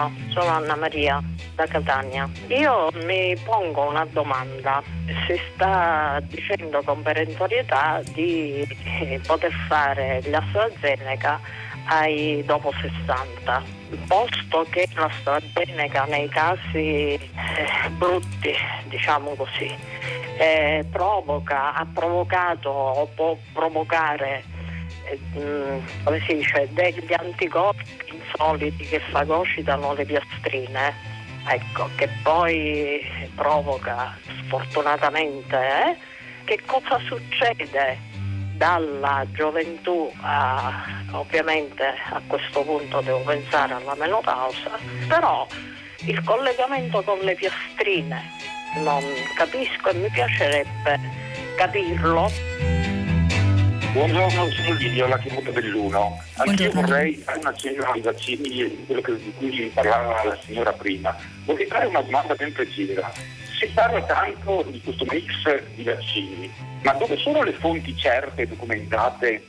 Buongiorno, sono Anna Maria da Catania. Io mi pongo una domanda. Si sta dicendo con perentorietà di poter fare l'AstraZeneca ai dopo 60, posto che l'AstraZeneca nei casi eh, brutti, diciamo così, eh, provoca, ha provocato o può provocare eh, come si dice, degli anticorpi insoliti che fagocitano le piastrine, ecco, che poi provoca sfortunatamente, eh, che cosa succede dalla gioventù a, ovviamente a questo punto devo pensare alla menopausa, però il collegamento con le piastrine non capisco e mi piacerebbe capirlo. Buongiorno, sono Livio, la chiamata Belluno. Anch'io vorrei fare una accenno ai vaccini, quello che, di cui parlava la signora prima. Vorrei fare una domanda ben precisa. Si parla tanto di questo mix di vaccini, ma dove sono le fonti certe, documentate,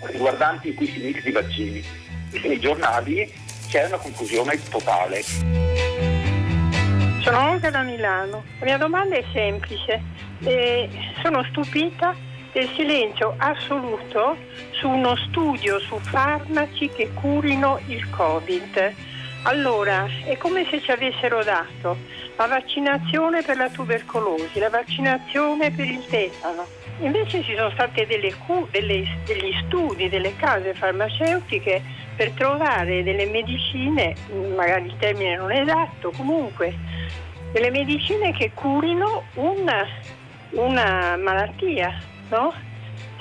riguardanti questi mix di vaccini? Perché nei giornali c'è una confusione totale. Sono Olga da Milano. La mia domanda è semplice. Eh, sono stupita del silenzio assoluto su uno studio su farmaci che curino il Covid. Allora, è come se ci avessero dato la vaccinazione per la tubercolosi, la vaccinazione per il tetano. Invece ci sono stati delle, degli studi delle case farmaceutiche per trovare delle medicine, magari il termine non è esatto, comunque delle medicine che curino una, una malattia,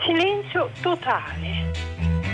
Silenzio totale.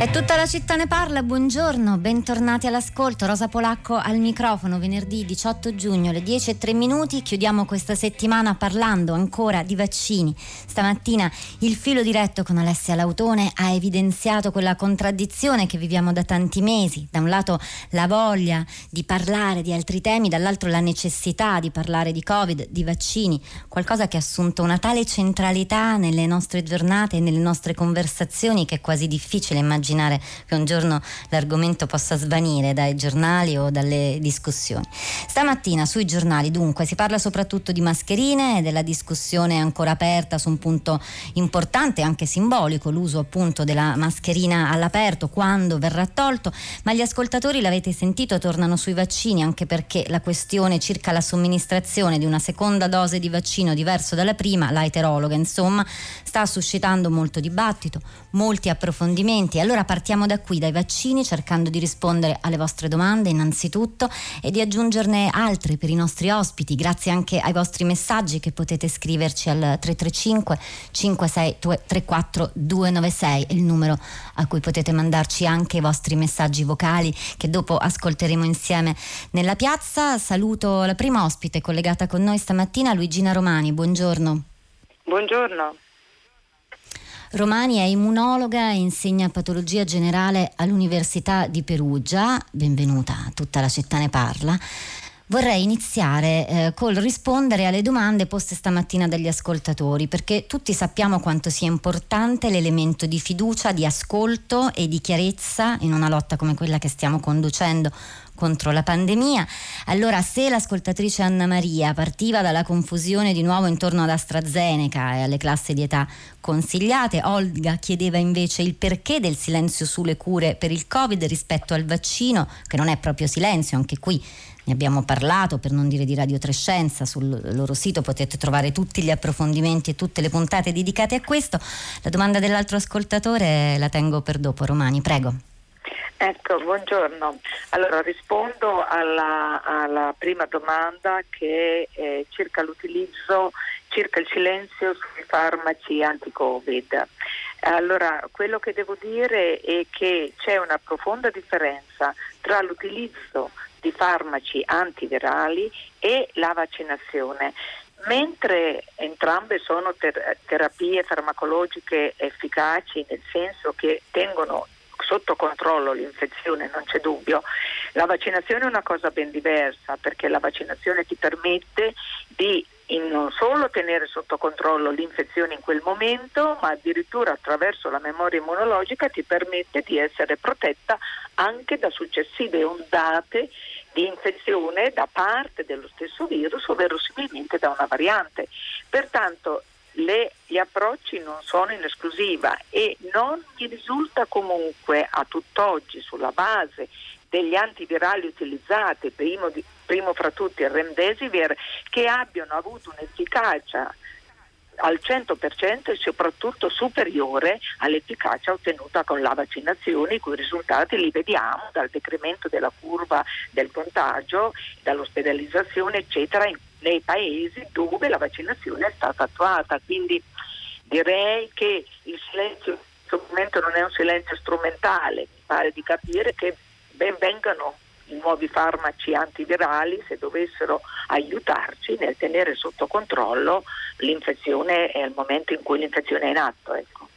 E tutta la città ne parla, buongiorno, bentornati all'ascolto. Rosa Polacco al microfono, venerdì 18 giugno alle 10 e 3 minuti. Chiudiamo questa settimana parlando ancora di vaccini. Stamattina il filo diretto con Alessia Lautone ha evidenziato quella contraddizione che viviamo da tanti mesi. Da un lato la voglia di parlare di altri temi, dall'altro la necessità di parlare di Covid, di vaccini, qualcosa che ha assunto una tale centralità nelle nostre giornate e nelle nostre conversazioni che è quasi difficile immaginare immaginare che un giorno l'argomento possa svanire dai giornali o dalle discussioni. Stamattina sui giornali dunque si parla soprattutto di mascherine e della discussione ancora aperta su un punto importante, anche simbolico, l'uso appunto della mascherina all'aperto, quando verrà tolto, ma gli ascoltatori l'avete sentito tornano sui vaccini anche perché la questione circa la somministrazione di una seconda dose di vaccino diverso dalla prima, la eterologa insomma, sta suscitando molto dibattito, molti approfondimenti. Allora partiamo da qui, dai vaccini, cercando di rispondere alle vostre domande innanzitutto e di aggiungerne altre per i nostri ospiti, grazie anche ai vostri messaggi che potete scriverci al 335 5634 296, il numero a cui potete mandarci anche i vostri messaggi vocali che dopo ascolteremo insieme nella piazza. Saluto la prima ospite collegata con noi stamattina, Luigina Romani. Buongiorno. Buongiorno. Romani è immunologa e insegna patologia generale all'Università di Perugia. Benvenuta, tutta la città ne parla. Vorrei iniziare eh, col rispondere alle domande poste stamattina dagli ascoltatori, perché tutti sappiamo quanto sia importante l'elemento di fiducia, di ascolto e di chiarezza in una lotta come quella che stiamo conducendo contro la pandemia. Allora, se l'ascoltatrice Anna Maria partiva dalla confusione di nuovo intorno ad AstraZeneca e alle classi di età consigliate, Olga chiedeva invece il perché del silenzio sulle cure per il Covid rispetto al vaccino, che non è proprio silenzio, anche qui ne abbiamo parlato, per non dire di Radio Trescenza, sul loro sito potete trovare tutti gli approfondimenti e tutte le puntate dedicate a questo. La domanda dell'altro ascoltatore la tengo per dopo, Romani, prego. Ecco, buongiorno. Allora rispondo alla, alla prima domanda che è circa l'utilizzo, circa il silenzio sui farmaci anti-Covid. Allora, quello che devo dire è che c'è una profonda differenza tra l'utilizzo di farmaci antivirali e la vaccinazione. Mentre entrambe sono ter- terapie farmacologiche efficaci, nel senso che tengono sotto controllo l'infezione, non c'è dubbio, la vaccinazione è una cosa ben diversa perché la vaccinazione ti permette di non solo tenere sotto controllo l'infezione in quel momento, ma addirittura attraverso la memoria immunologica ti permette di essere protetta anche da successive ondate di infezione da parte dello stesso virus o verosimilmente da una variante. Pertanto le, gli approcci non sono in esclusiva e non mi risulta comunque a tutt'oggi sulla base degli antivirali utilizzati, primo, di, primo fra tutti il remdesivir, che abbiano avuto un'efficacia al 100% e soprattutto superiore all'efficacia ottenuta con la vaccinazione, i cui risultati li vediamo dal decremento della curva del contagio, dall'ospedalizzazione, eccetera, nei paesi dove la vaccinazione è stata attuata. Quindi direi che il silenzio in questo momento non è un silenzio strumentale, mi pare di capire che ben vengano i nuovi farmaci antivirali se dovessero aiutarci nel tenere sotto controllo l'infezione e il momento in cui l'infezione è in atto. Ecco.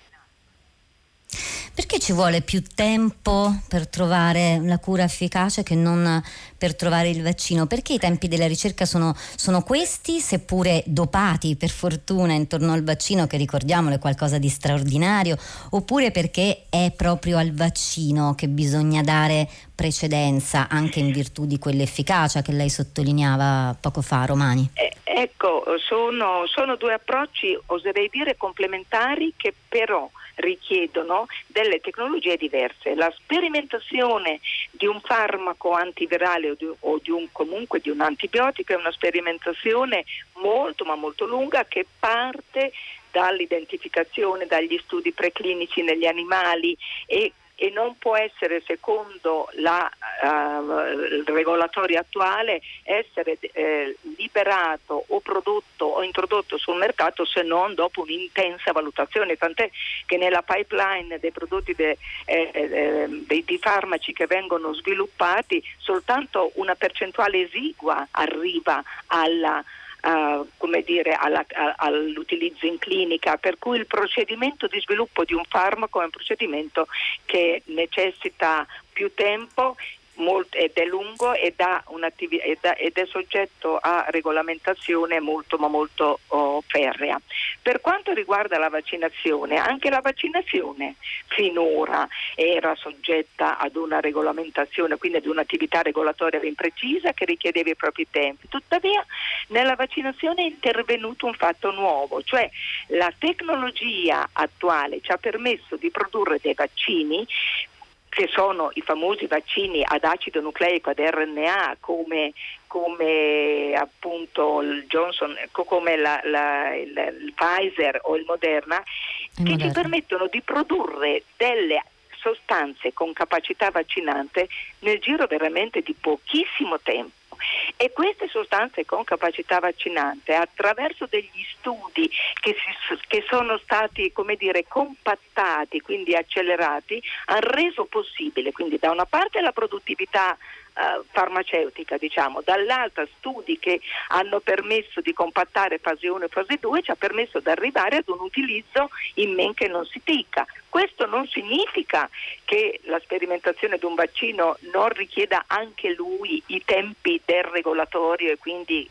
Perché ci vuole più tempo per trovare la cura efficace che non per trovare il vaccino? Perché i tempi della ricerca sono, sono questi, seppure dopati per fortuna intorno al vaccino, che ricordiamolo è qualcosa di straordinario, oppure perché è proprio al vaccino che bisogna dare precedenza anche in virtù di quell'efficacia che lei sottolineava poco fa, Romani? Eh, ecco, sono, sono due approcci, oserei dire, complementari che però richiedono delle tecnologie diverse. La sperimentazione di un farmaco antivirale o, di, o di un, comunque di un antibiotico è una sperimentazione molto ma molto lunga che parte dall'identificazione, dagli studi preclinici negli animali e e non può essere secondo la, uh, il regolatorio attuale essere eh, liberato o prodotto o introdotto sul mercato se non dopo un'intensa valutazione, tant'è che nella pipeline dei prodotti de, eh, eh, dei, di farmaci che vengono sviluppati soltanto una percentuale esigua arriva alla Uh, come dire, alla, a, all'utilizzo in clinica, per cui il procedimento di sviluppo di un farmaco è un procedimento che necessita più tempo molto, ed è lungo ed, ed, ed, è soggetto a regolamentazione molto ma molto oh, ferrea. Per quanto riguarda la vaccinazione, anche la vaccinazione finora era soggetta ad una regolamentazione, quindi ad un'attività regolatoria ben precisa che richiedeva i propri tempi. Tuttavia nella vaccinazione è intervenuto un fatto nuovo, cioè la tecnologia attuale ci ha permesso di produrre dei vaccini che sono i famosi vaccini ad acido nucleico, ad RNA, come, come appunto il Johnson, come la, la, il, il, Pfizer o il Moderna, il che Moderna. ci permettono di produrre delle sostanze con capacità vaccinante nel giro veramente di pochissimo tempo e queste sostanze con capacità vaccinante attraverso degli studi che, si, che sono stati dire, compattati, quindi accelerati, hanno reso possibile quindi da una parte la produttività Uh, farmaceutica, diciamo, dall'altra studi che hanno permesso di compattare fase 1 e fase 2 ci ha permesso di arrivare ad un utilizzo in men che non si tica. Questo non significa che la sperimentazione di un vaccino non richieda anche lui i tempi del regolatorio e quindi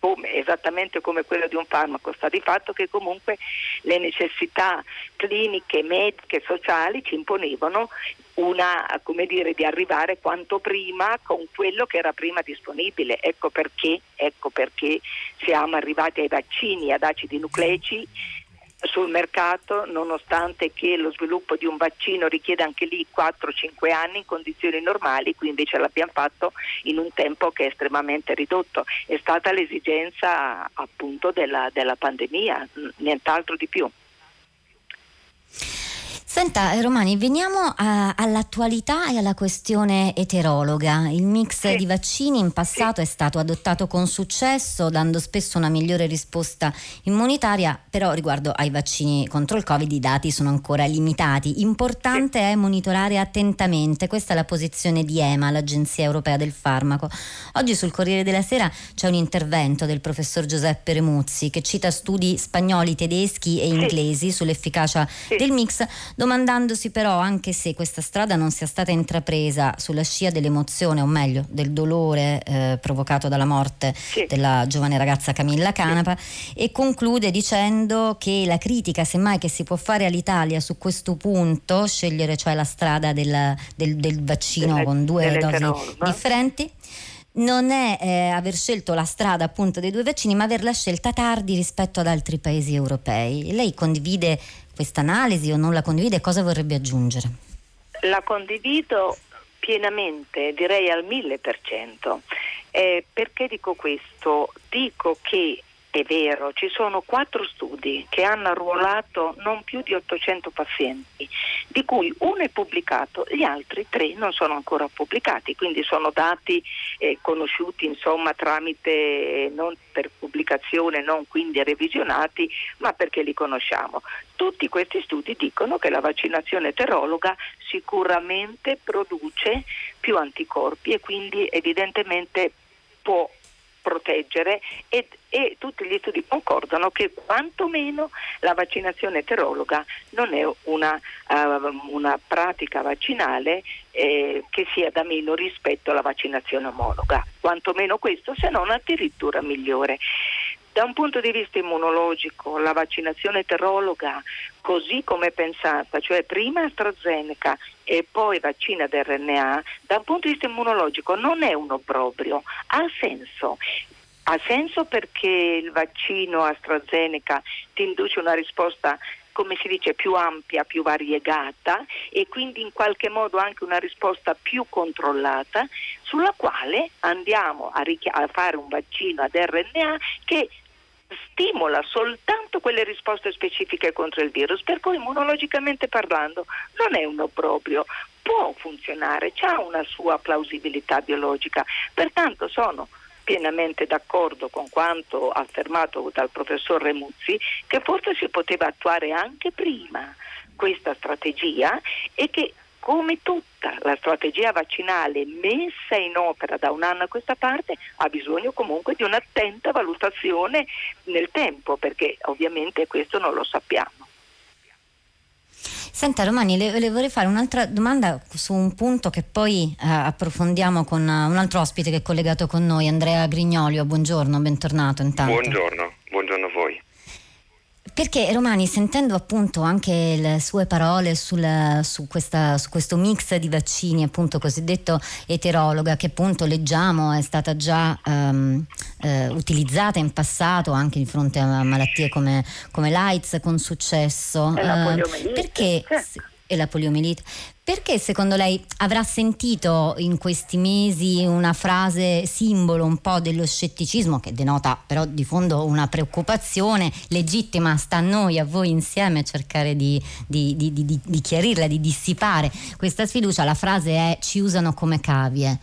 come, esattamente come quello di un farmaco, sta di fatto che comunque le necessità cliniche, mediche, sociali ci imponevano una, come dire, di arrivare quanto prima con quello che era prima disponibile. Ecco perché, ecco perché siamo arrivati ai vaccini ad acidi nucleici sul mercato nonostante che lo sviluppo di un vaccino richiede anche lì 4-5 anni in condizioni normali, qui invece l'abbiamo fatto in un tempo che è estremamente ridotto. È stata l'esigenza appunto della, della pandemia, nient'altro di più. Senta eh, Romani, veniamo a, all'attualità e alla questione eterologa. Il mix sì. di vaccini in passato sì. è stato adottato con successo, dando spesso una migliore risposta immunitaria, però riguardo ai vaccini contro il Covid i dati sono ancora limitati. Importante sì. è monitorare attentamente, questa è la posizione di EMA, l'Agenzia Europea del Farmaco. Oggi sul Corriere della Sera c'è un intervento del professor Giuseppe Remuzzi che cita studi spagnoli, tedeschi e inglesi sull'efficacia del mix domandandosi però anche se questa strada non sia stata intrapresa sulla scia dell'emozione, o meglio del dolore eh, provocato dalla morte sì. della giovane ragazza Camilla Canapa sì. e conclude dicendo che la critica semmai che si può fare all'Italia su questo punto, scegliere cioè la strada del, del, del vaccino delle, con due dosi differenti, non è eh, aver scelto la strada appunto dei due vaccini, ma averla scelta tardi rispetto ad altri paesi europei. Lei condivide questa analisi o non la condivide? Cosa vorrebbe aggiungere? La condivido pienamente, direi al mille per cento. Eh, perché dico questo? Dico che è vero, ci sono quattro studi che hanno arruolato non più di 800 pazienti, di cui uno è pubblicato, gli altri tre non sono ancora pubblicati, quindi sono dati eh, conosciuti insomma, tramite non per pubblicazione, non quindi revisionati, ma perché li conosciamo. Tutti questi studi dicono che la vaccinazione eterologa sicuramente produce più anticorpi e quindi evidentemente può proteggere e, e, tutti gli studi concordano che quantomeno la vaccinazione eterologa non è una, uh, una pratica vaccinale eh, che sia da meno rispetto alla vaccinazione omologa, quantomeno questo se non addirittura migliore. Da un punto di vista immunologico, la vaccinazione eterologa, così come pensata, cioè prima AstraZeneca e poi vaccina ad RNA, da un punto di vista immunologico non è un obbrobrio, ha senso. Ha senso perché il vaccino AstraZeneca ti induce una risposta come si dice, più ampia, più variegata e quindi in qualche modo anche una risposta più controllata sulla quale andiamo a, richi- a fare un vaccino ad RNA che stimola soltanto quelle risposte specifiche contro il virus, per cui immunologicamente parlando non è un obbrobrio, può funzionare, ha una sua plausibilità biologica, pertanto sono pienamente d'accordo con quanto affermato dal professor Remuzzi che forse si poteva attuare anche prima questa strategia e che come tutta la strategia vaccinale messa in opera da un anno a questa parte ha bisogno comunque di un'attenta valutazione nel tempo perché ovviamente questo non lo sappiamo. Senta Romani, le, le, vorrei fare un'altra domanda su un punto che poi eh, approfondiamo con uh, un altro ospite che è collegato con noi, Andrea Grignolio. Buongiorno, bentornato intanto. Buongiorno, buongiorno a voi. Perché Romani, sentendo appunto anche le sue parole sul, su, questa, su, questo mix di vaccini, appunto cosiddetto eterologa, che appunto leggiamo è stata già um, eh, utilizzata in passato anche di fronte a malattie come, come l'AIDS con successo. E. Uh, perché, sì. E la poliomielite. Perché secondo lei avrà sentito in questi mesi una frase simbolo un po' dello scetticismo che denota però di fondo una preoccupazione legittima, sta a noi, a voi insieme cercare di, di, di, di chiarirla, di dissipare questa sfiducia? La frase è ci usano come cavie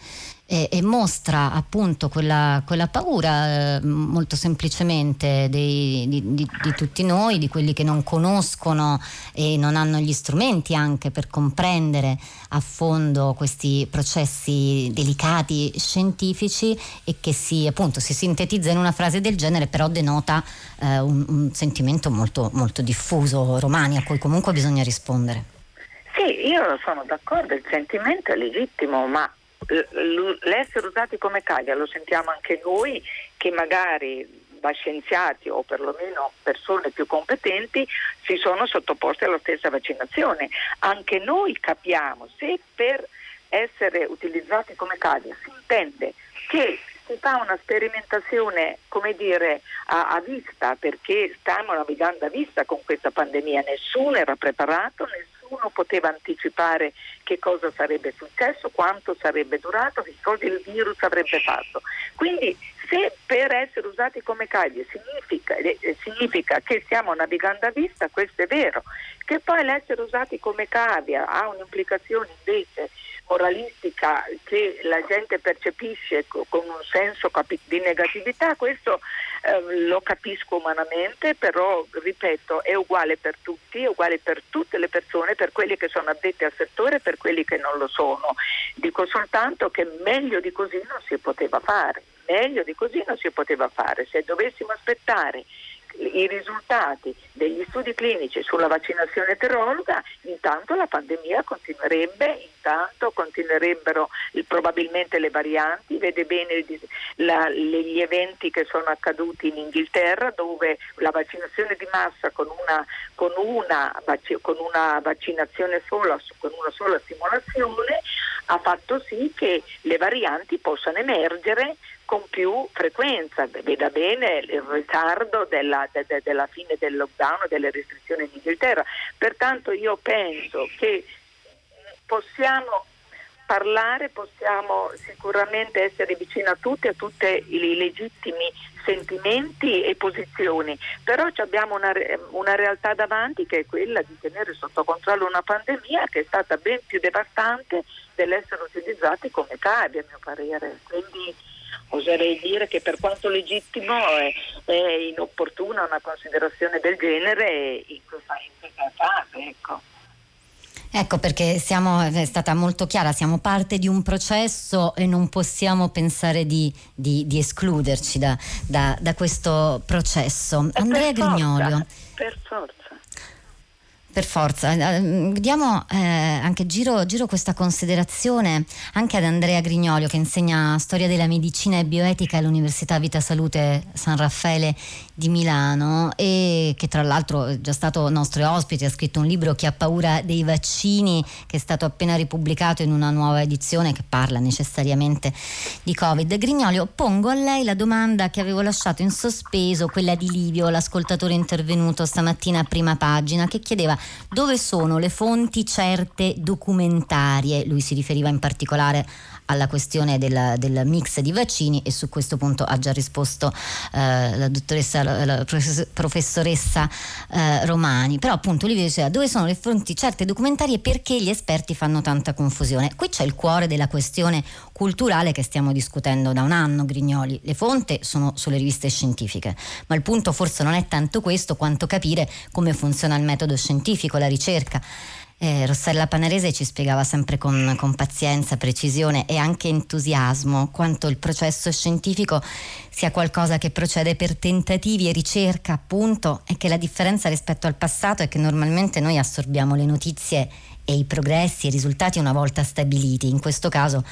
e, e mostra appunto quella, quella paura eh, molto semplicemente dei, di, di, di, tutti noi, di quelli che non conoscono e non hanno gli strumenti anche per comprendere a fondo questi processi delicati scientifici e che si, appunto, si sintetizza in una frase del genere però denota eh, un, un sentimento molto, molto diffuso romani a cui comunque bisogna rispondere. Sì, io sono d'accordo, il sentimento è legittimo, ma l'essere usati come caglia lo sentiamo anche noi che magari da scienziati o perlomeno persone più competenti si sono sottoposti alla stessa vaccinazione. Anche noi capiamo se per essere utilizzati come caglia si intende che si fa una sperimentazione come dire a, a vista perché stiamo navigando a vista con questa pandemia, nessuno era preparato, nessuno poteva anticipare che cosa sarebbe successo, quanto sarebbe durato, che cosa il virus avrebbe fatto. Quindi se per essere usati come caglie significa, eh, significa, che stiamo navigando a vista, questo è vero. Che poi l'essere usati come cavia ha un'implicazione invece moralistica che la gente percepisce con un senso di negatività, questo eh, lo capisco umanamente, però ripeto è uguale per tutti, è uguale per tutte le persone, per quelli che sono addetti al settore e per quelli che non lo sono. Dico soltanto che meglio di così non si poteva fare, meglio di così non si poteva fare. Se dovessimo aspettare i risultati degli studi clinici sulla vaccinazione eterologa, intanto la pandemia continuerebbe, intanto continuererebbero probabilmente le varianti, vede bene la, gli eventi che sono accaduti in Inghilterra dove la vaccinazione di massa con una, con una, con una vaccinazione sola, con una sola simulazione ha fatto sì che le varianti possano emergere con più frequenza. Veda bene il ritardo della, de, de, della fine del lockdown e delle restrizioni in Inghilterra. Pertanto io penso che possiamo parlare, possiamo sicuramente essere vicini a tutti, a tutti i legittimi sentimenti e posizioni, però abbiamo una, una, realtà davanti che è quella di tenere sotto controllo una pandemia che è stata ben più devastante dell'essere utilizzati come cavi a mio parere. Quindi oserei dire che per quanto legittimo è, è inopportuna una considerazione del genere in questa, in questa fase. Ecco. Ecco perché siamo, è stata molto chiara, siamo parte di un processo e non possiamo pensare di, di, di escluderci da, da, da, questo processo. Andrea per Grignolio. Forza, per forza. Per forza, eh, eh, diamo eh, anche giro, giro, questa considerazione anche ad Andrea Grignolio che insegna storia della medicina e bioetica all'Università Vita Salute San Raffaele di Milano e che tra l'altro è già stato nostro ospite, ha scritto un libro che ha paura dei vaccini che è stato appena ripubblicato in una nuova edizione che parla necessariamente di Covid. Grignolio, pongo a lei la domanda che avevo lasciato in sospeso, quella di Livio, l'ascoltatore intervenuto stamattina a prima pagina, che chiedeva dove sono le fonti certe documentarie? Lui si riferiva in particolare alla questione del, del, mix di vaccini e su questo punto ha già risposto eh, la dottoressa, la, professoressa eh, Romani. Però appunto lui diceva dove sono le fonti certe documentarie e perché gli esperti fanno tanta confusione. Qui c'è il cuore della questione culturale che stiamo discutendo da un anno, Grignoli. Le fonti sono sulle riviste scientifiche, ma il punto forse non è tanto questo quanto capire come funziona il metodo scientifico, la ricerca. Eh, Rossella Panarese ci spiegava sempre con, con, pazienza, precisione e anche entusiasmo quanto il processo scientifico sia qualcosa che procede per tentativi e ricerca, appunto, e che la differenza rispetto al passato è che normalmente noi assorbiamo le notizie e i progressi e i risultati una volta stabiliti. In questo caso,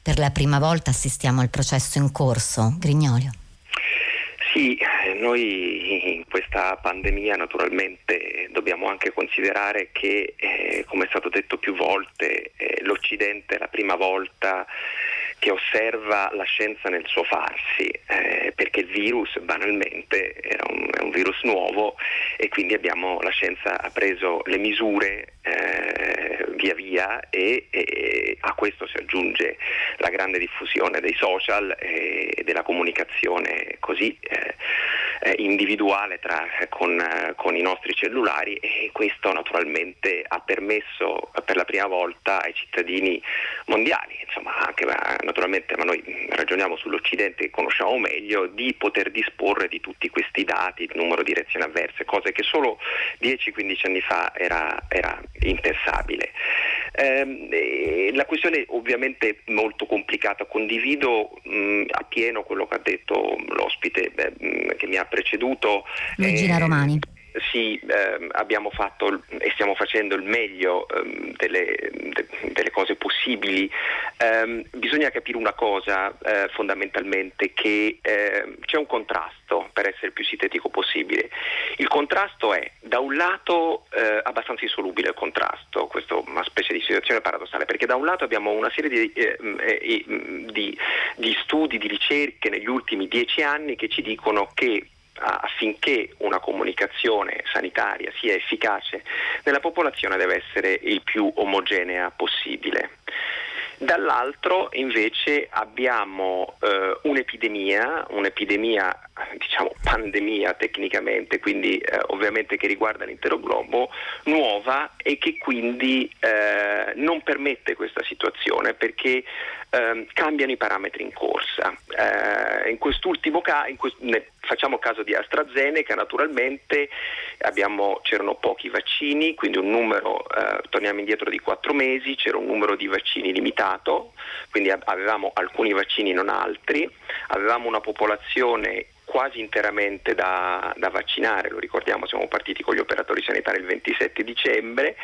per la prima volta, assistiamo al processo in corso. Grignolio. Sì, eh, noi questa pandemia naturalmente dobbiamo anche considerare che, eh, come è stato detto più volte, eh, l'Occidente è la prima volta che osserva la scienza nel suo farsi, eh, perché il virus banalmente era un, è un virus nuovo e quindi abbiamo, la scienza ha preso le misure eh, via via e, e, a questo si aggiunge la grande diffusione dei social e, e della comunicazione così eh, eh individuale tra, con, con, i nostri cellulari e questo naturalmente ha permesso per la prima volta ai cittadini mondiali, insomma anche naturalmente, ma noi ragioniamo sull'Occidente che conosciamo meglio, di poter disporre di tutti questi dati, il numero di reazioni avverse, cose che solo 10-15 anni fa era, era impensabile. Eh, la questione è ovviamente molto complicata, condivido mh, appieno quello che ha detto l'ospite beh, che mi ha preceduto. Luigina eh, Romani sì, ehm, abbiamo fatto e stiamo facendo il meglio ehm, delle, de, delle, cose possibili. Ehm, bisogna capire una cosa eh, fondamentalmente, che ehm, c'è un contrasto, per essere il più sintetico possibile. Il contrasto è, da un lato, eh, abbastanza insolubile il contrasto, questa è una specie di situazione paradossale, perché da un lato abbiamo una serie di, eh, eh di, di studi, di ricerche negli ultimi dieci anni che ci dicono che affinché una comunicazione sanitaria sia efficace nella popolazione deve essere il più omogenea possibile. Dall'altro invece abbiamo eh, un'epidemia, un'epidemia diciamo pandemia tecnicamente, quindi eh, ovviamente che riguarda l'intero globo, nuova e che quindi eh, non permette questa situazione perché ehm, cambiano i parametri in corsa. Eh, in quest'ultimo caso, quest- facciamo caso di AstraZeneca, naturalmente abbiamo, c'erano pochi vaccini, quindi un numero, eh, torniamo indietro di quattro mesi, c'era un numero di vaccini limitato, quindi avevamo alcuni vaccini non altri, avevamo una popolazione quasi interamente da, da, vaccinare, lo ricordiamo siamo partiti con gli operatori sanitari il 27 dicembre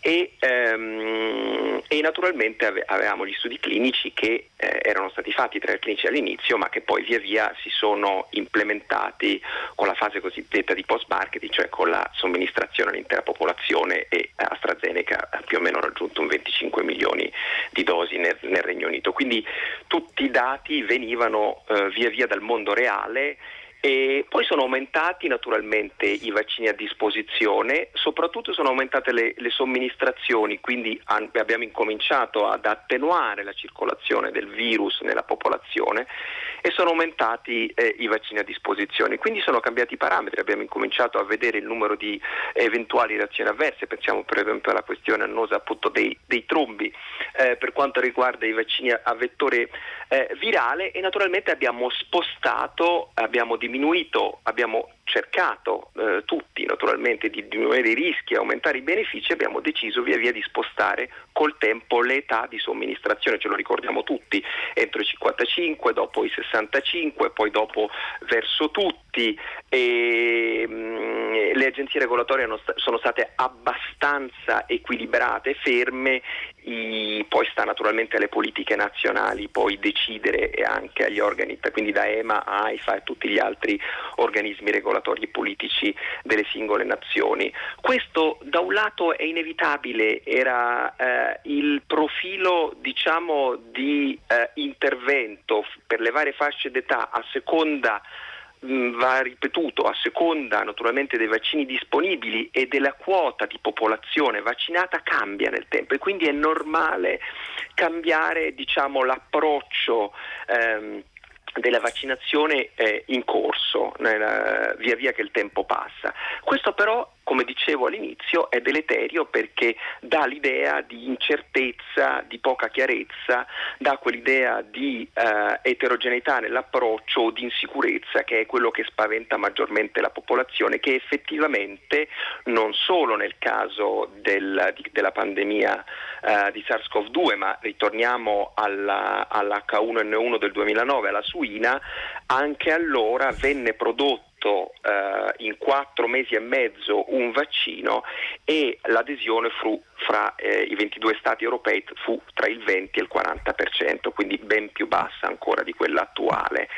e, ehm, e naturalmente ave, avevamo gli studi clinici che eh, erano stati fatti tra i clinici all'inizio ma che poi via via si sono implementati con la fase cosiddetta di post-marketing, cioè con la somministrazione all'intera popolazione e AstraZeneca ha più o meno raggiunto un 25 milioni di dosi nel, nel Regno Unito. Quindi tutti i dati venivano eh, via via dal mondo reale e poi sono aumentati naturalmente i vaccini a disposizione, soprattutto sono aumentate le, le somministrazioni, quindi abbiamo incominciato ad attenuare la circolazione del virus nella popolazione e sono aumentati eh, i vaccini a disposizione. Quindi sono cambiati i parametri, abbiamo incominciato a vedere il numero di eventuali reazioni avverse, pensiamo per esempio alla questione annosa appunto dei, dei trombi eh, per quanto riguarda i vaccini a, a vettore eh, virale e naturalmente abbiamo spostato, abbiamo diminuito abbiamo cercato eh, tutti naturalmente di diminuire i rischi e aumentare i benefici, abbiamo deciso via via di spostare col tempo l'età di somministrazione, ce lo ricordiamo tutti, entro i 55, dopo i 65, poi dopo verso tutti e mh, mm, le agenzie regolatorie sono state abbastanza equilibrate, ferme, i, poi sta naturalmente alle politiche nazionali poi decidere e anche agli organi, quindi da EMA, AIFA e tutti gli altri organismi regolatori e politici delle singole nazioni. Questo da un lato è inevitabile, era eh, il profilo diciamo, di eh, intervento per le varie fasce d'età a seconda va ripetuto a seconda naturalmente dei vaccini disponibili e della quota di popolazione vaccinata cambia nel tempo e quindi è normale cambiare diciamo, l'approccio ehm, della vaccinazione eh, in corso nella, via via che il tempo passa. Questo però come dicevo all'inizio, è deleterio perché dà l'idea di incertezza, di poca chiarezza, dà quell'idea di eh, eterogeneità nell'approccio o di insicurezza che è quello che spaventa maggiormente la popolazione, che effettivamente non solo nel caso del, di, della pandemia eh, di SARS-CoV-2, ma ritorniamo alla, all'H1N1 del 2009, alla suina, anche allora venne prodotto prodotto eh, in quattro mesi e mezzo un vaccino e l'adesione fu fra eh, i 22 stati europei fu tra il 20 e il 40%, quindi ben più bassa ancora di quella attuale.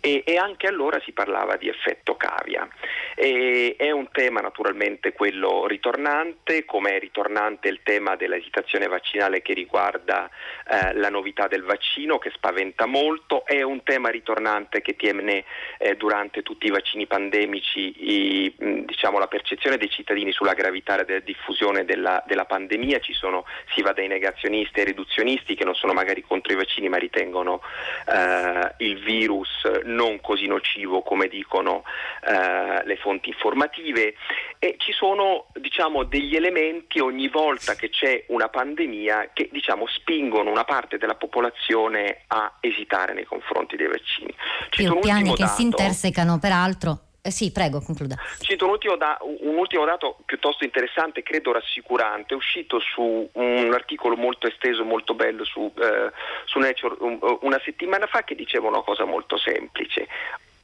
E, e anche allora si parlava di effetto cavia. E, è un tema naturalmente quello ritornante, come è ritornante il tema dell'esitazione vaccinale che riguarda eh, la novità del vaccino, che spaventa molto, è un tema ritornante che tiene eh, durante tutti i vaccini pandemici i, diciamo, la percezione dei cittadini sulla gravità della diffusione della, della pandemia, sono, si va dai negazionisti ai riduzionisti che non sono magari contro i vaccini ma ritengono eh, il virus non così nocivo come dicono eh, le fonti informative e ci sono diciamo, degli elementi ogni volta che c'è una pandemia che diciamo, spingono una parte della popolazione a esitare nei confronti dei vaccini. Più piani che dato, si intersecano peraltro eh sì, prego, concluda. Cito un ultimo, da, un ultimo, dato piuttosto interessante, credo rassicurante, uscito su un articolo molto esteso, molto bello su, eh, su Nature un, una settimana fa che diceva una cosa molto semplice.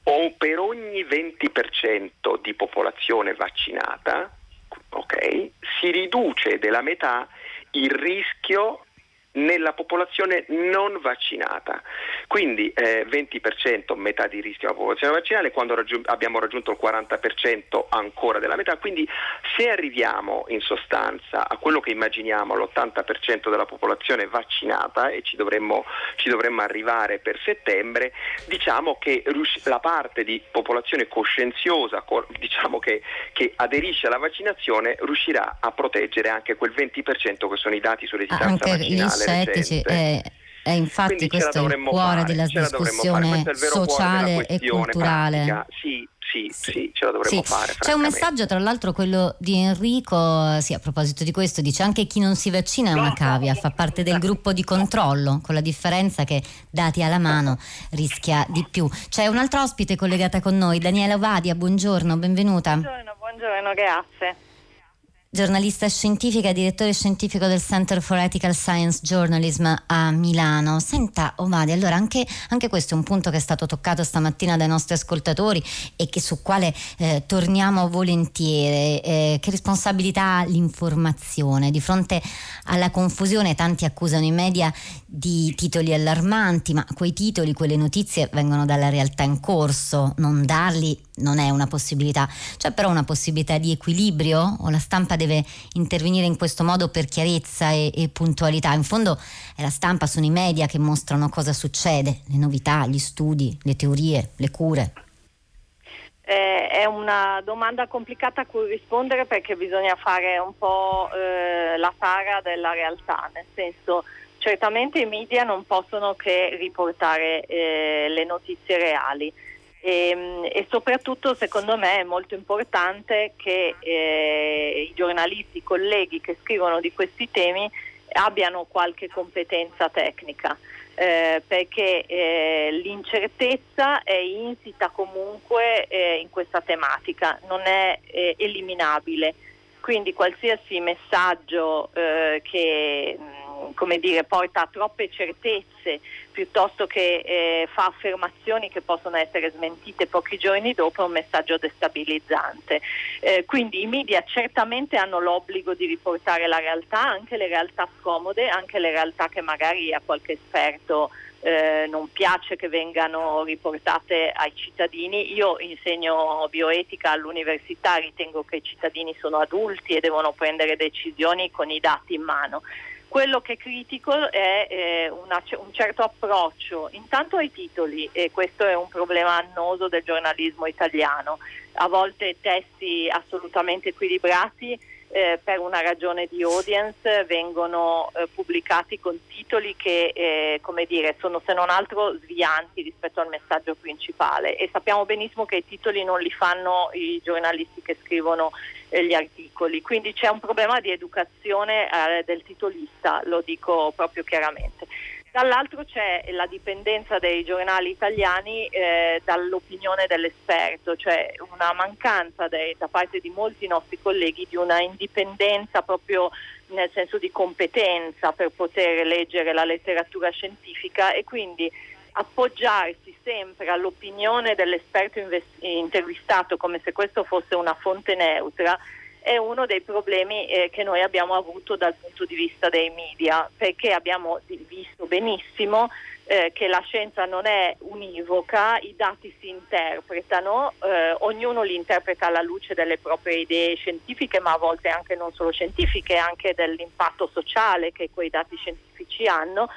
O per ogni 20% di popolazione vaccinata, okay, si riduce della metà il rischio nella popolazione non vaccinata. Quindi eh, 20% metà di rischio della popolazione vaccinale, quando raggiung- abbiamo raggiunto il 40% ancora della metà. Quindi se arriviamo in sostanza a quello che immaginiamo, l'80% della popolazione vaccinata, e ci dovremmo, ci dovremmo arrivare per settembre, diciamo che la parte di popolazione coscienziosa, co- diciamo che, che, aderisce alla vaccinazione, riuscirà a proteggere anche quel 20% che sono i dati sull'esistenza vaccinale scettici. È, è infatti questo è il cuore fare, della discussione sociale e culturale. Sì, sì, sì, sì, ce la dovremmo sì. fare. C'è un messaggio, tra l'altro, quello di Enrico, sì, a proposito di questo, dice anche chi non si vaccina è una cavia, fa parte del gruppo di controllo, con la differenza che dati alla mano rischia di più. C'è un'altra ospite collegata con noi, Daniela Ovadia, buongiorno, benvenuta. Buongiorno, buongiorno, grazie. Giornalista scientifica e direttore scientifico del Center for Ethical Science Journalism a Milano. Senta Omadi, allora anche, anche, questo è un punto che è stato toccato stamattina dai nostri ascoltatori e che, su quale eh, torniamo volentieri. Eh, che responsabilità ha l'informazione? Di fronte alla confusione tanti accusano i media di titoli allarmanti, ma quei titoli, quelle notizie vengono dalla realtà in corso, non darli non è una possibilità. C'è però una possibilità di equilibrio o la stampa deve intervenire in questo modo per chiarezza e, e puntualità? In fondo è la stampa, sono i media che mostrano cosa succede, le novità, gli studi, le teorie, le cure. Eh, è una domanda complicata a cui rispondere perché bisogna fare un po' eh, la tara della realtà, nel senso certamente i media non possono che riportare eh, le notizie reali e, ehm, e, soprattutto secondo me è molto importante che eh, i giornalisti, i colleghi che scrivono di questi temi abbiano qualche competenza tecnica. Eh, perché eh, l'incertezza è insita comunque eh, in questa tematica, non è eh, eliminabile. Quindi qualsiasi messaggio eh, che come dire, porta troppe certezze piuttosto che eh, fa affermazioni che possono essere smentite pochi giorni dopo è un messaggio destabilizzante. Eh, quindi i media certamente hanno l'obbligo di riportare la realtà, anche le realtà scomode, anche le realtà che magari a qualche esperto eh, non piace che vengano riportate ai cittadini. Io insegno bioetica all'università, ritengo che i cittadini sono adulti e devono prendere decisioni con i dati in mano. Quello che critico è eh, una, un certo approccio. Intanto ai titoli e questo è un problema annoso del giornalismo italiano, a volte testi assolutamente equilibrati eh, per una ragione di audience vengono eh, pubblicati con titoli che eh, come dire, sono se non altro svianti rispetto al messaggio principale e sappiamo benissimo che i titoli non li fanno i giornalisti che scrivono eh, gli articoli, quindi c'è un problema di educazione eh, del titolista, lo dico proprio chiaramente. Dall'altro c'è la dipendenza dei giornali italiani eh, dall'opinione dell'esperto, cioè una mancanza dei, da parte di molti nostri colleghi di una indipendenza proprio nel senso di competenza per poter leggere la letteratura scientifica e quindi appoggiarsi sempre all'opinione dell'esperto invest- intervistato come se questo fosse una fonte neutra è uno dei problemi eh, che noi abbiamo avuto dal punto di vista dei media, perché abbiamo visto benissimo eh, che la scienza non è univoca, i dati si interpretano, eh, ognuno li interpreta alla luce delle proprie idee scientifiche, ma a volte anche non solo scientifiche, anche dell'impatto sociale che quei dati scientifici hanno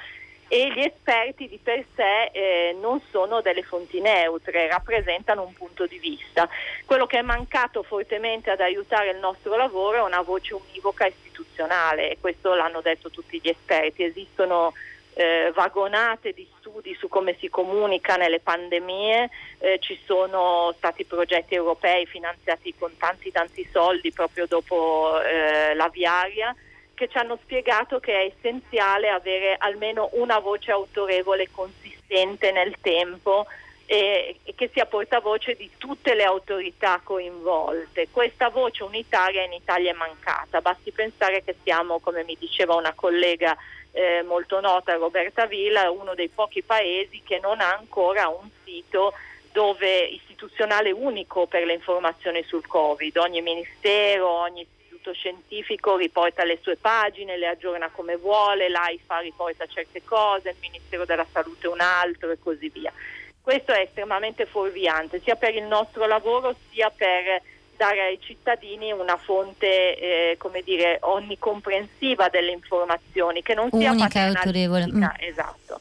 e gli esperti di per sé eh, non sono delle fonti neutre, rappresentano un punto di vista. Quello che è mancato fortemente ad aiutare il nostro lavoro è una voce univoca istituzionale e questo l'hanno detto tutti gli esperti. Esistono eh, vagonate di studi su come si comunica nelle pandemie, eh, ci sono stati progetti europei finanziati con tanti tanti soldi proprio dopo eh, la viaria che ci hanno spiegato che è essenziale avere almeno una voce autorevole consistente nel tempo e, e, che sia portavoce di tutte le autorità coinvolte. Questa voce unitaria in Italia è mancata, basti pensare che siamo, come mi diceva una collega eh, molto nota, Roberta Villa, uno dei pochi paesi che non ha ancora un sito dove, istituzionale unico per le informazioni sul Covid. Ogni ministero, ogni istituto scientifico riporta le sue pagine, le aggiorna come vuole, l'AIFA riporta certe cose, il Ministero della Salute un altro e così via. Questo è estremamente fuorviante sia per il nostro lavoro sia per dare ai cittadini una fonte, eh, come dire, onnicomprensiva delle informazioni, che non sia unica e autorevole. Mm. Esatto.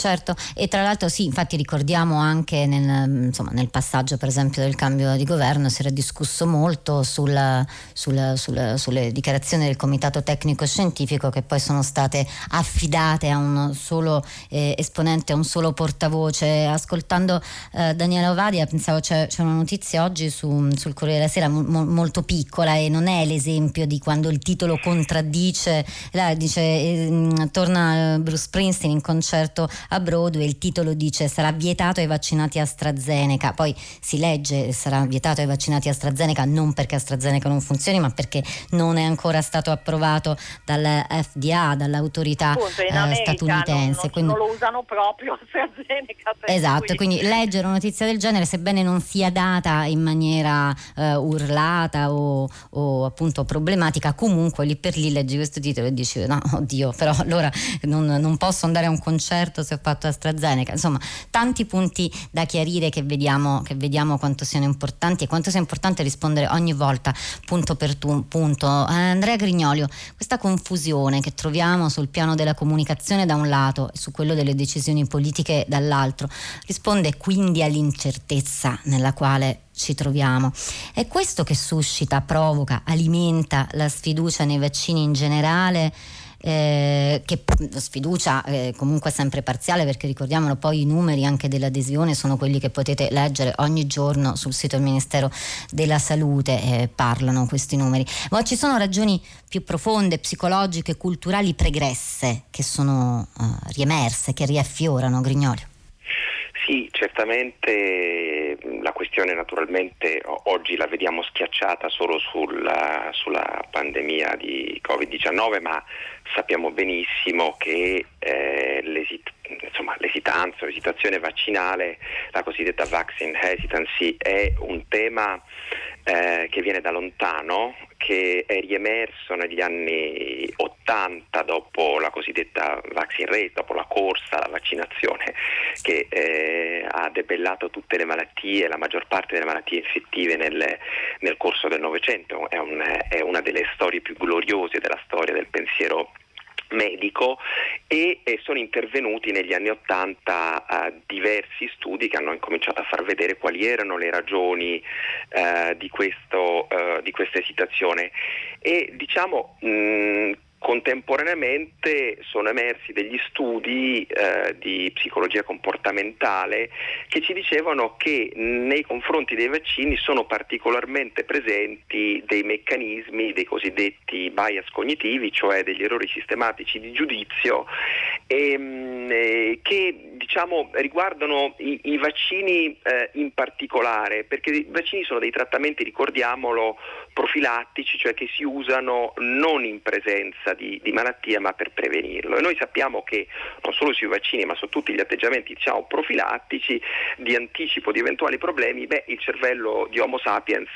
Certo, e tra l'altro sì, infatti ricordiamo anche nel, insomma, nel, passaggio per esempio del cambio di governo si era discusso molto sulla, sulla, sulla, sulle dichiarazioni del comitato tecnico scientifico che poi sono state affidate a un solo eh, esponente, a un solo portavoce. Ascoltando eh, Daniela Ovadia pensavo c'è, c'è, una notizia oggi su, sul Corriere della Sera mo, molto piccola e non è l'esempio di quando il titolo contraddice, là, dice eh, torna Bruce Springsteen in concerto a Broadway, il titolo dice sarà vietato ai vaccinati AstraZeneca, poi si legge sarà vietato ai vaccinati AstraZeneca non perché AstraZeneca non funzioni ma perché non è ancora stato approvato dal FDA, dall'autorità Appunto, eh, statunitense. Non, quindi... non, lo usano proprio AstraZeneca. Esatto, cui... quindi leggere una notizia del genere sebbene non sia data in maniera eh, urlata o, o, appunto problematica, comunque lì per lì leggi questo titolo e dici no, oddio, però allora non, non posso andare a un concerto se ho fatto AstraZeneca. Insomma, tanti punti da chiarire che vediamo, che vediamo quanto siano importanti e quanto sia importante rispondere ogni volta punto per tu, punto. Eh, Andrea Grignolio, questa confusione che troviamo sul piano della comunicazione da un lato e su quello delle decisioni politiche dall'altro risponde quindi all'incertezza nella quale ci troviamo. È questo che suscita, provoca, alimenta la sfiducia nei vaccini in generale eh, che sfiducia eh, comunque sempre parziale perché ricordiamolo poi i numeri anche dell'adesione sono quelli che potete leggere ogni giorno sul sito del Ministero della Salute, eh, parlano questi numeri, ma ci sono ragioni più profonde, psicologiche, culturali pregresse che sono eh, riemerse, che riaffiorano Grignolio. Sì, certamente la questione naturalmente oggi la vediamo schiacciata solo sulla, sulla pandemia di Covid-19, ma sappiamo benissimo che eh, l'esit- insomma, l'esitanza, l'esitazione vaccinale, la cosiddetta vaccine hesitancy, è un tema eh, che viene da lontano, che è riemerso negli anni 80 dopo la cosiddetta vaccine rate, dopo la corsa alla vaccinazione che eh, ha debellato tutte le malattie, la maggior parte delle malattie infettive nel, nel corso del Novecento, è, un, è una delle storie più gloriose della storia del pensiero medico e, e, sono intervenuti negli anni Ottanta uh, diversi studi che hanno incominciato a far vedere quali erano le ragioni uh, di, questo, uh, di, questa esitazione. E diciamo mh, Contemporaneamente sono emersi degli studi eh, di psicologia comportamentale che ci dicevano che nei confronti dei vaccini sono particolarmente presenti dei meccanismi, dei cosiddetti bias cognitivi, cioè degli errori sistematici di giudizio ehm, eh, che diciamo, riguardano i, i vaccini eh, in particolare, perché i vaccini sono dei trattamenti, ricordiamolo, profilattici, cioè che si usano non in presenza di, di, malattia ma per prevenirlo. E noi sappiamo che non solo sui vaccini ma su tutti gli atteggiamenti diciamo, profilattici di anticipo di eventuali problemi, beh, il cervello di Homo sapiens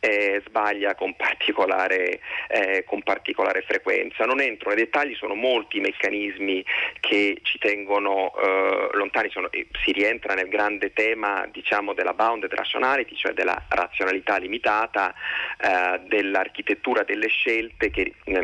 eh, sbaglia con particolare, eh, con particolare, frequenza. Non entro nei dettagli, sono molti i meccanismi che ci tengono eh, lontani, sono, si rientra nel grande tema diciamo, della bounded rationality, cioè della razionalità limitata eh, dell'architettura delle scelte che eh,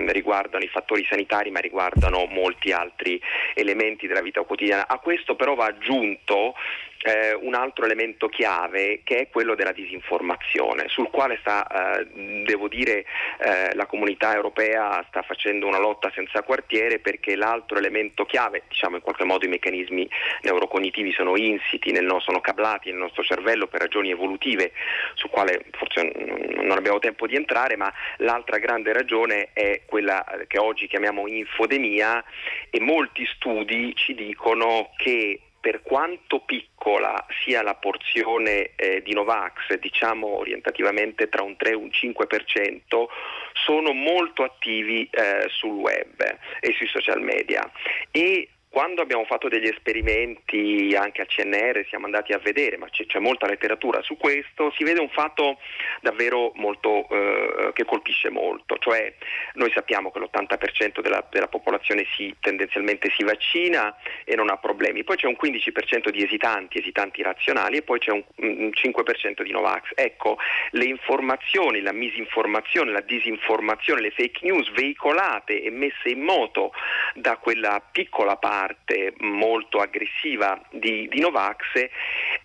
riguardano i fattori sanitari ma riguardano molti altri elementi della vita quotidiana. A questo però va aggiunto eh, un altro elemento chiave che è quello della disinformazione, sul quale sta, eh, devo dire, eh, la comunità europea sta facendo una lotta senza quartiere perché l'altro elemento chiave, diciamo in qualche modo i meccanismi neurocognitivi sono insiti, nel, sono cablati nel nostro cervello per ragioni evolutive, su quale forse non abbiamo tempo di entrare, ma l'altra grande ragione è quella che oggi chiamiamo infodemia e molti studi ci dicono che per quanto piccola sia la porzione eh, di Novax, diciamo orientativamente tra un 3 e un 5%, sono molto attivi eh, sul web e sui social media. E quando abbiamo fatto degli esperimenti anche a CNR siamo andati a vedere, ma c'è, c'è molta letteratura su questo, si vede un fatto davvero molto, eh, che colpisce molto, cioè noi sappiamo che l'80% della, della popolazione si, tendenzialmente si vaccina e non ha problemi, poi c'è un 15% di esitanti, esitanti razionali e poi c'è un, un 5% di Novax. Ecco, le informazioni, la misinformazione, la disinformazione, le fake news veicolate e messe in moto da quella piccola parte parte molto aggressiva di, di Novax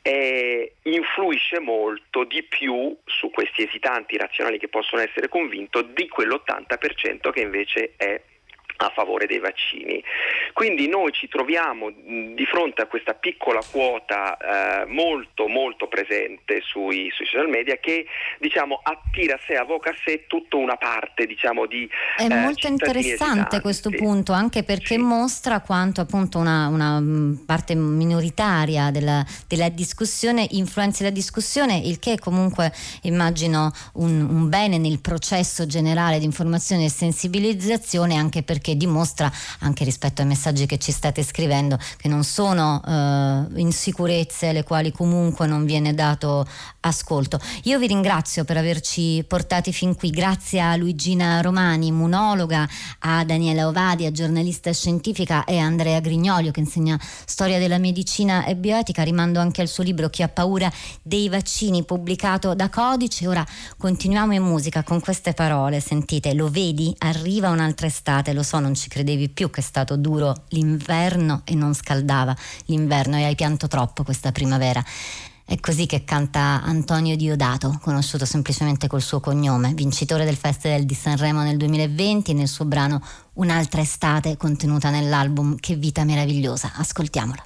eh, influisce molto di più su questi esitanti razionali che possono essere convinti di quell'80% che invece è a favore dei vaccini. Quindi noi ci troviamo di fronte a questa piccola quota eh, molto molto presente sui, sui, social media che diciamo attira a sé, avoca a sé tutta una parte diciamo di È eh, molto interessante questo punto anche perché sì. mostra quanto appunto una, una parte minoritaria della, della, discussione influenzi la discussione, il che comunque immagino un, un bene nel processo generale di informazione e sensibilizzazione anche perché che dimostra anche rispetto ai messaggi che ci state scrivendo che non sono eh, insicurezze alle quali comunque non viene dato ascolto. Io vi ringrazio per averci portati fin qui, grazie a Luigina Romani, immunologa, a Daniela Ovadia, giornalista scientifica e a Andrea Grignolio che insegna storia della medicina e bioetica, rimando anche al suo libro Chi ha paura dei vaccini pubblicato da Codice. Ora continuiamo in musica con queste parole, sentite, lo vedi? Arriva un'altra estate, lo so non ci credevi più che è stato duro l'inverno e non scaldava l'inverno e hai pianto troppo questa primavera. È così che canta Antonio Diodato, conosciuto semplicemente col suo cognome, vincitore del Festival di Sanremo nel 2020 nel suo brano Un'altra estate contenuta nell'album Che vita meravigliosa. Ascoltiamola.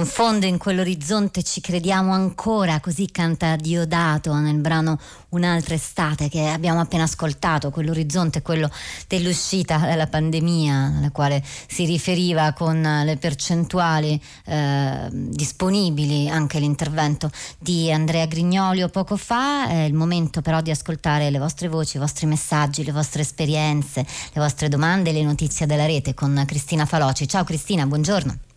In fondo in quell'orizzonte ci crediamo ancora, così canta Diodato nel brano Un'altra estate che abbiamo appena ascoltato, quell'orizzonte è quello dell'uscita dalla pandemia, alla quale si riferiva con le percentuali eh, disponibili anche l'intervento di Andrea Grignolio poco fa. È il momento però di ascoltare le vostre voci, i vostri messaggi, le vostre esperienze, le vostre domande le notizie della rete con Cristina Faloci. Ciao Cristina, buongiorno.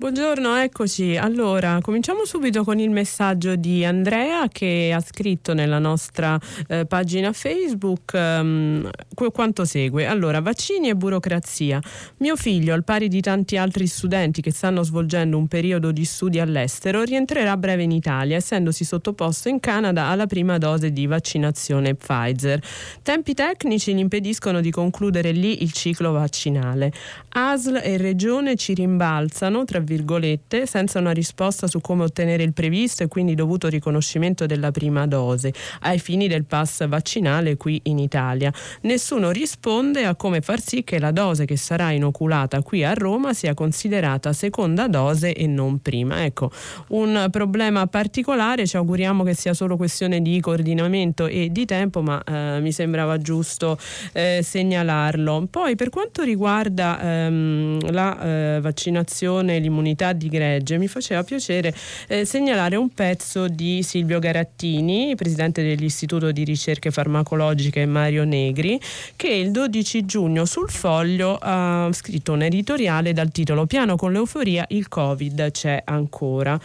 Buongiorno, eccoci. Allora, cominciamo subito con il messaggio di Andrea che ha scritto nella nostra eh, pagina Facebook um, quanto segue. Allora, vaccini e burocrazia. Mio figlio, al pari di tanti altri studenti che stanno svolgendo un periodo di studi all'estero, rientrerà a breve in Italia, essendosi sottoposto in Canada alla prima dose di vaccinazione Pfizer. Tempi tecnici gli impediscono di concludere lì il ciclo vaccinale. ASL e Regione ci rimbalzano, tra virgolette, senza una risposta su come ottenere il previsto e quindi dovuto riconoscimento della prima dose ai fini del pass vaccinale qui in Italia. Nessuno risponde a come far sì che la dose che sarà inoculata qui a Roma sia considerata seconda dose e non prima. Ecco, un problema particolare, ci auguriamo che sia solo questione di coordinamento e di tempo, ma eh, mi sembrava giusto eh, segnalarlo. Poi per quanto riguarda ehm, la eh, vaccinazione, l'immunità, comunità di gregge, mi faceva piacere eh, segnalare un pezzo di Silvio Garattini, presidente dell'Istituto di Ricerche Farmacologiche Mario Negri, che il 12 giugno sul foglio ha scritto un editoriale dal titolo Piano con l'euforia, il Covid c'è ancora.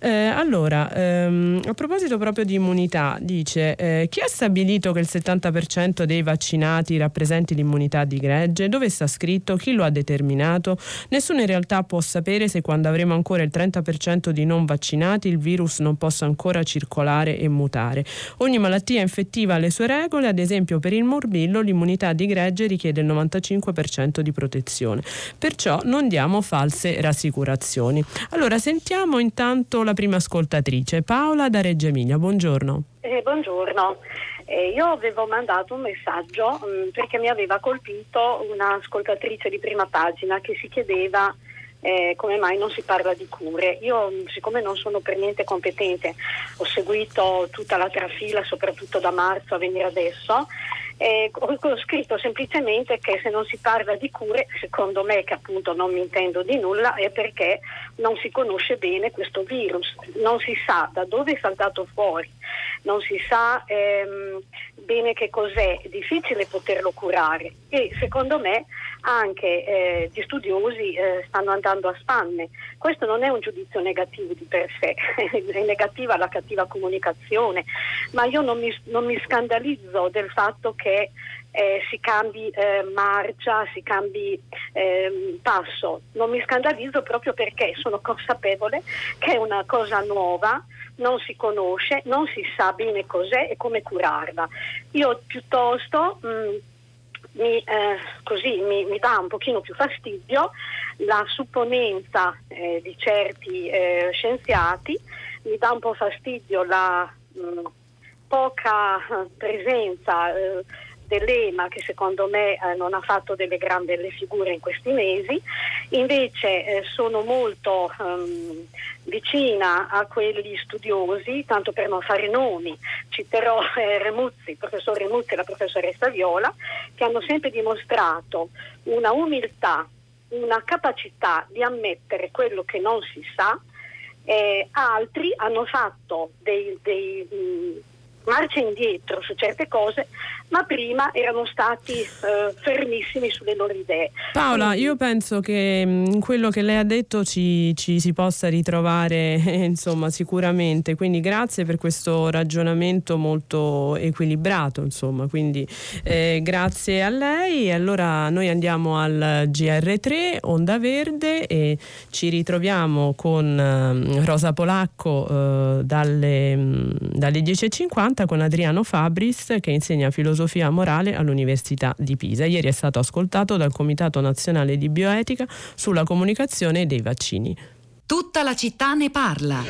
Eh, allora, ehm, a proposito proprio di immunità, dice eh, chi ha stabilito che il 70% dei vaccinati rappresenti l'immunità di gregge? Dove sta scritto? Chi lo ha determinato? Nessuno in realtà può sapere se se quando avremo ancora il 30% di non vaccinati il virus non possa ancora circolare e mutare. Ogni malattia infettiva ha le sue regole, ad esempio per il morbillo l'immunità di gregge richiede il 95% di protezione. Perciò non diamo false rassicurazioni. Allora sentiamo intanto la prima ascoltatrice, Paola da Reggio Emilia. Buongiorno. Eh, buongiorno. Eh, io avevo mandato un messaggio mh, mm, perché mi aveva colpito un'ascoltatrice di prima pagina che si chiedeva eh, come mai non si parla di cure. Io siccome non sono per niente competente, ho seguito tutta la trafila, soprattutto da marzo a venire adesso, eh, ho, ho, scritto semplicemente che se non si parla di cure, secondo me che appunto non mi intendo di nulla, è perché non si conosce bene questo virus, non si sa da dove è saltato fuori, non si sa ehm, bene che cos'è, difficile poterlo curare e secondo me anche eh, gli studiosi eh, stanno andando a spanne. Questo non è un giudizio negativo di per sé, è negativa la cattiva comunicazione, ma io non mi, non mi scandalizzo del fatto che eh, si cambi eh, marcia, si cambi eh, passo. Non mi scandalizzo proprio perché sono consapevole che è una cosa nuova, non si conosce, non si sa bene cos'è e come curarla. Io piuttosto mh, mm, mi, eh, così, mi, mi, dà un pochino più fastidio la supponenza eh, di certi eh, scienziati, mi dà un po' fastidio la mh, mm, poca presenza eh, dell'EMA che secondo me eh, non ha fatto delle gran belle figure in questi mesi, invece eh, sono molto um, vicina a quelli studiosi, tanto per non fare nomi, citerò eh, Remuzzi, il professor Remuzzi e la professoressa Viola, che hanno sempre dimostrato una umiltà, una capacità di ammettere quello che non si sa, eh, altri hanno fatto dei, dei mh, marcia indietro su certe cose, ma prima erano stati eh, fermissimi sulle loro idee. Paola, Quindi, io penso che mm, in quello che lei ha detto ci, ci si possa ritrovare, eh, insomma, sicuramente. Quindi grazie per questo ragionamento molto equilibrato, insomma. Quindi eh, grazie a lei. Allora noi andiamo al GR3, Onda Verde e ci ritroviamo con eh, Rosa Polacco eh, dalle, mm, dalle 10.50 con Adriano Fabris che insegna filosofia morale all'Università di Pisa. Ieri è stato ascoltato dal Comitato Nazionale di Bioetica sulla comunicazione dei vaccini. Tutta la città ne parla.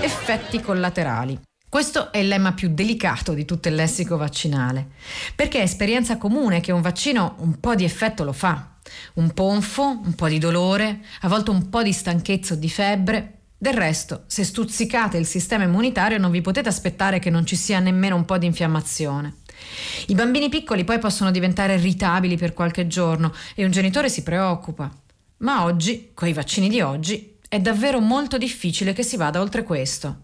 Effetti collaterali. Questo è il lemma più delicato di tutto il lessico vaccinale, perché è esperienza comune che un vaccino un po' di effetto lo fa. Un ponfo, un po' di dolore, a volte un po' di stanchezza o di febbre. Del resto, se stuzzicate il sistema immunitario non vi potete aspettare che non ci sia nemmeno un po' di infiammazione. I bambini piccoli poi possono diventare irritabili per qualche giorno e un genitore si preoccupa. Ma oggi, coi vaccini di oggi, è davvero molto difficile che si vada oltre questo.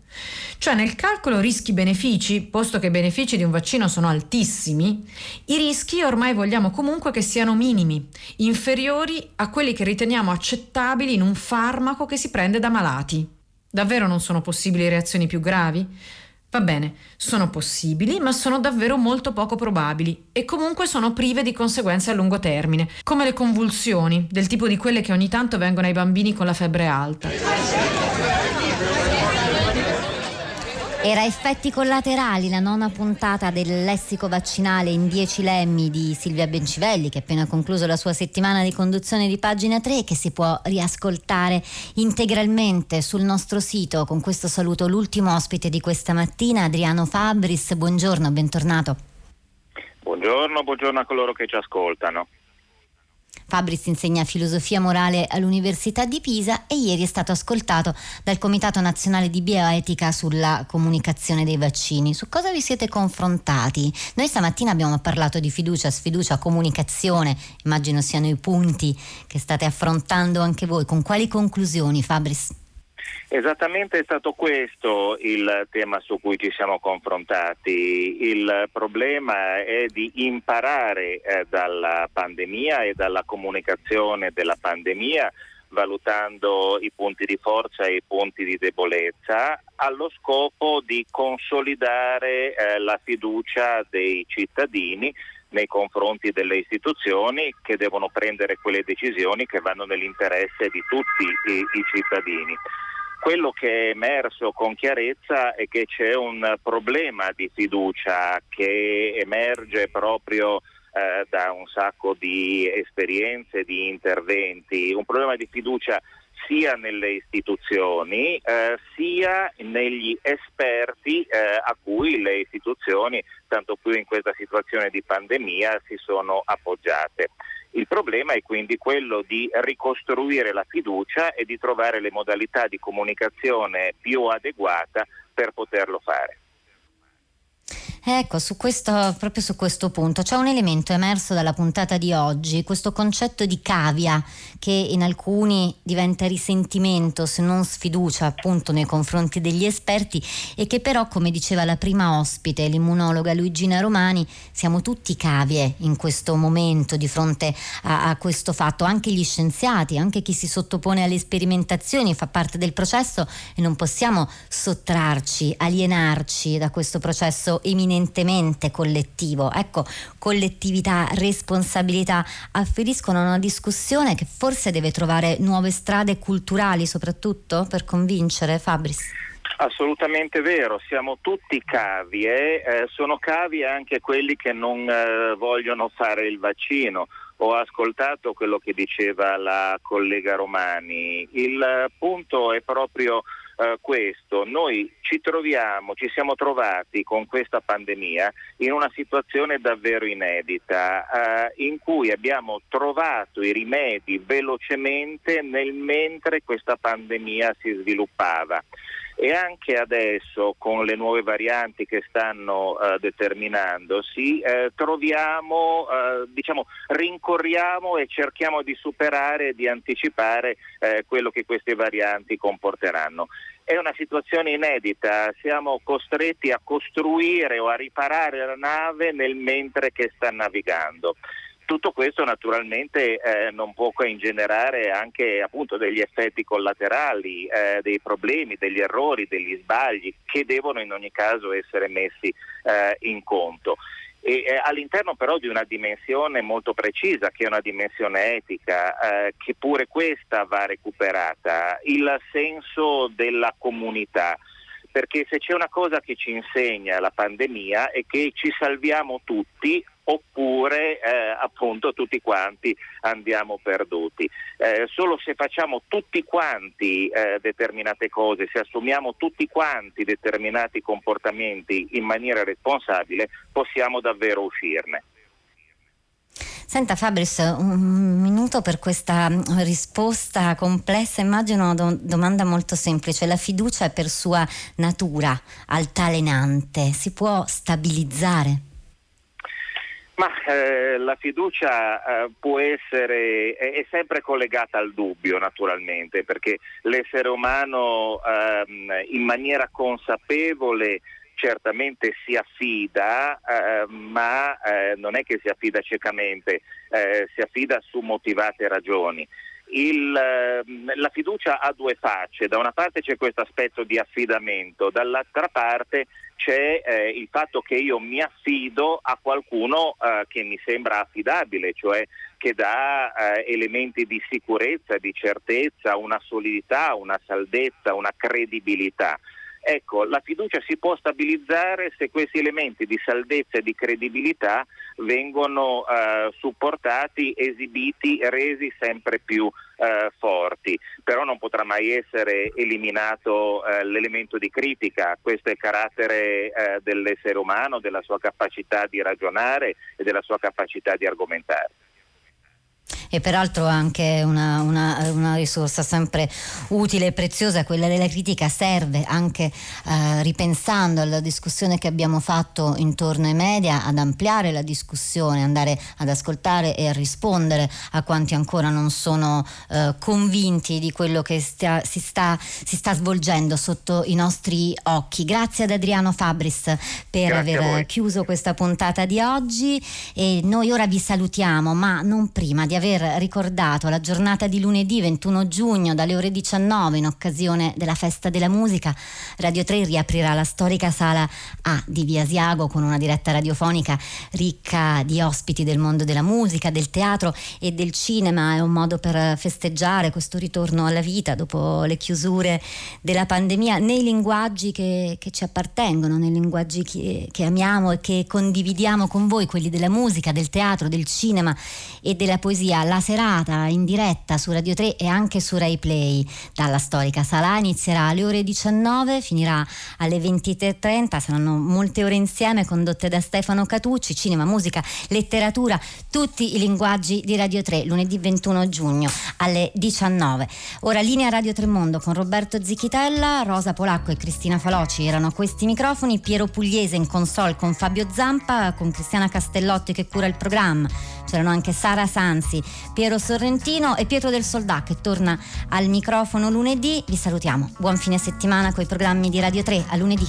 Cioè nel calcolo rischi-benefici, posto che i benefici di un vaccino sono altissimi, i rischi ormai vogliamo comunque che siano minimi, inferiori a quelli che riteniamo accettabili in un farmaco che si prende da malati. Davvero non sono possibili reazioni più gravi? Va bene, sono possibili, ma sono davvero molto poco probabili e comunque sono prive di conseguenze a lungo termine, come le convulsioni, del tipo di quelle che ogni tanto vengono ai bambini con la febbre alta. Era Effetti collaterali, la nona puntata del lessico vaccinale in dieci lemmi di Silvia Bencivelli, che ha appena concluso la sua settimana di conduzione di pagina 3, che si può riascoltare integralmente sul nostro sito. Con questo saluto l'ultimo ospite di questa mattina, Adriano Fabris. Buongiorno, bentornato. Buongiorno, buongiorno a coloro che ci ascoltano. Fabris insegna filosofia morale all'Università di Pisa e ieri è stato ascoltato dal Comitato Nazionale di Bioetica sulla comunicazione dei vaccini. Su cosa vi siete confrontati? Noi stamattina abbiamo parlato di fiducia, sfiducia, comunicazione, immagino siano i punti che state affrontando anche voi. Con quali conclusioni, Fabris? Esattamente è stato questo il tema su cui ci siamo confrontati. Il problema è di imparare eh, dalla pandemia e dalla comunicazione della pandemia valutando i punti di forza e i punti di debolezza, allo scopo di consolidare eh, la fiducia dei cittadini nei confronti delle istituzioni che devono prendere quelle decisioni che vanno nell'interesse di tutti i, i cittadini. Quello che è emerso con chiarezza è che c'è un problema di fiducia che emerge proprio eh, da un sacco di esperienze, di interventi, un problema di fiducia sia nelle istituzioni eh, sia negli esperti eh, a cui le istituzioni, tanto più in questa situazione di pandemia, si sono appoggiate. Il problema è quindi quello di ricostruire la fiducia e di trovare le modalità di comunicazione più adeguata per poterlo fare. Ecco, su questo, proprio su questo punto c'è un elemento emerso dalla puntata di oggi, questo concetto di cavia che in alcuni diventa risentimento se non sfiducia appunto nei confronti degli esperti e che però come diceva la prima ospite, l'immunologa Luigina Romani, siamo tutti cavie in questo momento di fronte a, a questo fatto, anche gli scienziati, anche chi si sottopone alle sperimentazioni fa parte del processo e non possiamo sottrarci, alienarci da questo processo eminente eminentemente collettivo. Ecco, collettività, responsabilità afferiscono a una discussione che forse deve trovare nuove strade culturali soprattutto per convincere Fabris. Assolutamente vero, siamo tutti cavi e eh, sono cavi anche quelli che non eh, vogliono fare il vaccino. Ho ascoltato quello che diceva la collega Romani. Il punto è proprio eh, questo. Noi ci troviamo, ci siamo trovati con questa pandemia in una situazione davvero inedita, eh, in cui abbiamo trovato i rimedi velocemente nel mentre questa pandemia si sviluppava e anche adesso con le nuove varianti che stanno uh, determinandosi eh, troviamo, uh, diciamo, rincorriamo e cerchiamo di superare e di anticipare eh, quello che queste varianti comporteranno. È una situazione inedita, siamo costretti a costruire o a riparare la nave nel mentre che sta navigando. Tutto questo naturalmente eh, non può che ingenerare anche appunto, degli effetti collaterali, eh, dei problemi, degli errori, degli sbagli che devono in ogni caso essere messi eh, in conto. E, eh, all'interno però di una dimensione molto precisa che è una dimensione etica eh, che pure questa va recuperata, il senso della comunità. Perché se c'è una cosa che ci insegna la pandemia è che ci salviamo tutti oppure eh, appunto tutti quanti andiamo perduti. Eh, solo se facciamo tutti quanti eh, determinate cose, se assumiamo tutti quanti determinati comportamenti in maniera responsabile, possiamo davvero uscirne. Senta Fabris, un minuto per questa risposta complessa, immagino do- domanda molto semplice. La fiducia è per sua natura altalenante, si può stabilizzare? Ma eh, la fiducia eh, può essere, è, è, sempre collegata al dubbio naturalmente, perché l'essere umano eh, in maniera consapevole certamente si affida, eh, ma non è che si affida ciecamente, eh, si affida su motivate ragioni. Il, ehm, la fiducia ha due facce, da una parte c'è questo aspetto di affidamento, dall'altra parte c'è eh, il fatto che io mi affido a qualcuno eh, che mi sembra affidabile, cioè che dà eh, elementi di sicurezza, di certezza, una solidità, una saldezza, una credibilità. Ecco, la fiducia si può stabilizzare se questi elementi di salvezza e di credibilità vengono eh, supportati, esibiti, resi sempre più eh, forti, però non potrà mai essere eliminato eh, l'elemento di critica, questo è il carattere eh, dell'essere umano, della sua capacità di ragionare e della sua capacità di argomentare e peraltro anche una, una, una, risorsa sempre utile e preziosa, quella della critica, serve anche eh, ripensando alla discussione che abbiamo fatto intorno ai media ad ampliare la discussione, andare ad ascoltare e a rispondere a quanti ancora non sono eh, convinti di quello che stia, si, sta, si, sta, svolgendo sotto i nostri occhi. Grazie ad Adriano Fabris per Grazie aver chiuso questa puntata di oggi e noi ora vi salutiamo, ma non prima di aver ricordato la giornata di lunedì 21 giugno dalle ore 19 in occasione della festa della musica. Radio 3 riaprirà la storica sala A di Via Asiago con una diretta radiofonica ricca di ospiti del mondo della musica, del teatro e del cinema. È un modo per festeggiare questo ritorno alla vita dopo le chiusure della pandemia nei linguaggi che, che ci appartengono, nei linguaggi che, che amiamo e che condividiamo con voi, quelli della musica, del teatro, del cinema e della poesia la serata in diretta su Radio 3 e anche su Rai Play dalla storica sala inizierà alle ore 19, finirà alle 23.30, saranno molte ore insieme condotte da Stefano Catucci, cinema, musica, letteratura, tutti i linguaggi di Radio 3, lunedì 21 giugno alle 19. Ora linea Radio 3 Mondo con Roberto Zichitella, Rosa Polacco e Cristina Faloci erano a questi microfoni, Piero Pugliese in console con Fabio Zampa, con Cristiana Castellotti che cura il programma c'erano anche Sara Sansi, Piero Sorrentino e Pietro del Soldà che torna al microfono lunedì. Vi salutiamo. Buon fine settimana con i programmi di Radio 3 a lunedì.